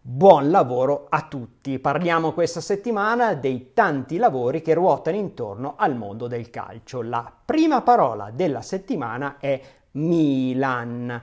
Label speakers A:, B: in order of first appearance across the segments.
A: Buon lavoro a tutti. Parliamo questa settimana dei tanti lavori che ruotano intorno al mondo del calcio. La prima parola della settimana è Milan.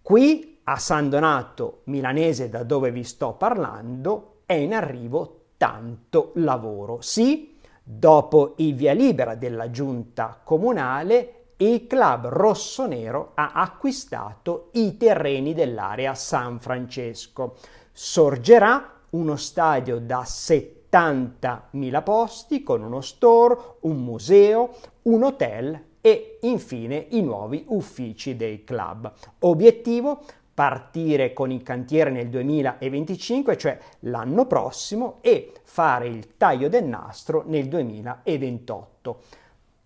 A: Qui a San Donato milanese da dove vi sto parlando è in arrivo tanto lavoro. Sì, dopo il via libera della giunta comunale il club rossonero ha acquistato i terreni dell'area San Francesco sorgerà uno stadio da 70.000 posti con uno store, un museo, un hotel e infine i nuovi uffici dei club. Obiettivo? Partire con il cantiere nel 2025, cioè l'anno prossimo, e fare il taglio del nastro nel 2028.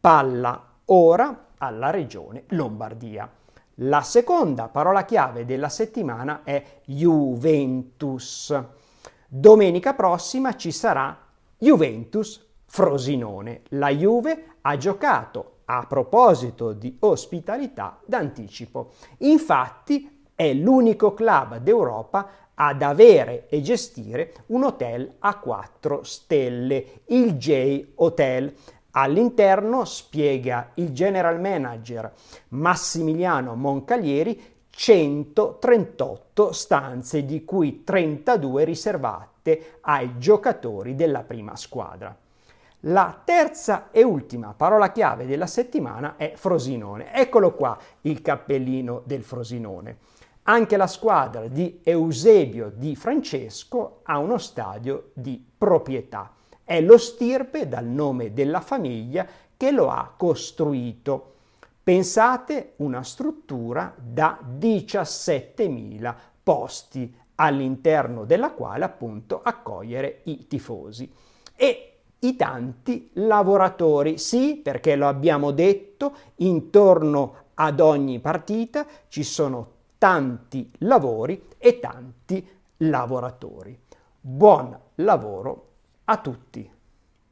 A: Palla ora alla regione Lombardia. La seconda parola chiave della settimana è Juventus. Domenica prossima ci sarà Juventus Frosinone. La Juve ha giocato a proposito di ospitalità d'anticipo. Infatti è l'unico club d'Europa ad avere e gestire un hotel a 4 stelle, il J Hotel All'interno, spiega il general manager Massimiliano Moncalieri, 138 stanze, di cui 32 riservate ai giocatori della prima squadra. La terza e ultima parola chiave della settimana è Frosinone. Eccolo qua il cappellino del Frosinone. Anche la squadra di Eusebio Di Francesco ha uno stadio di proprietà. È lo stirpe dal nome della famiglia che lo ha costruito. Pensate una struttura da 17.000 posti all'interno della quale appunto accogliere i tifosi. E i tanti lavoratori, sì, perché lo abbiamo detto, intorno ad ogni partita ci sono tanti lavori e tanti lavoratori. Buon lavoro a tutti.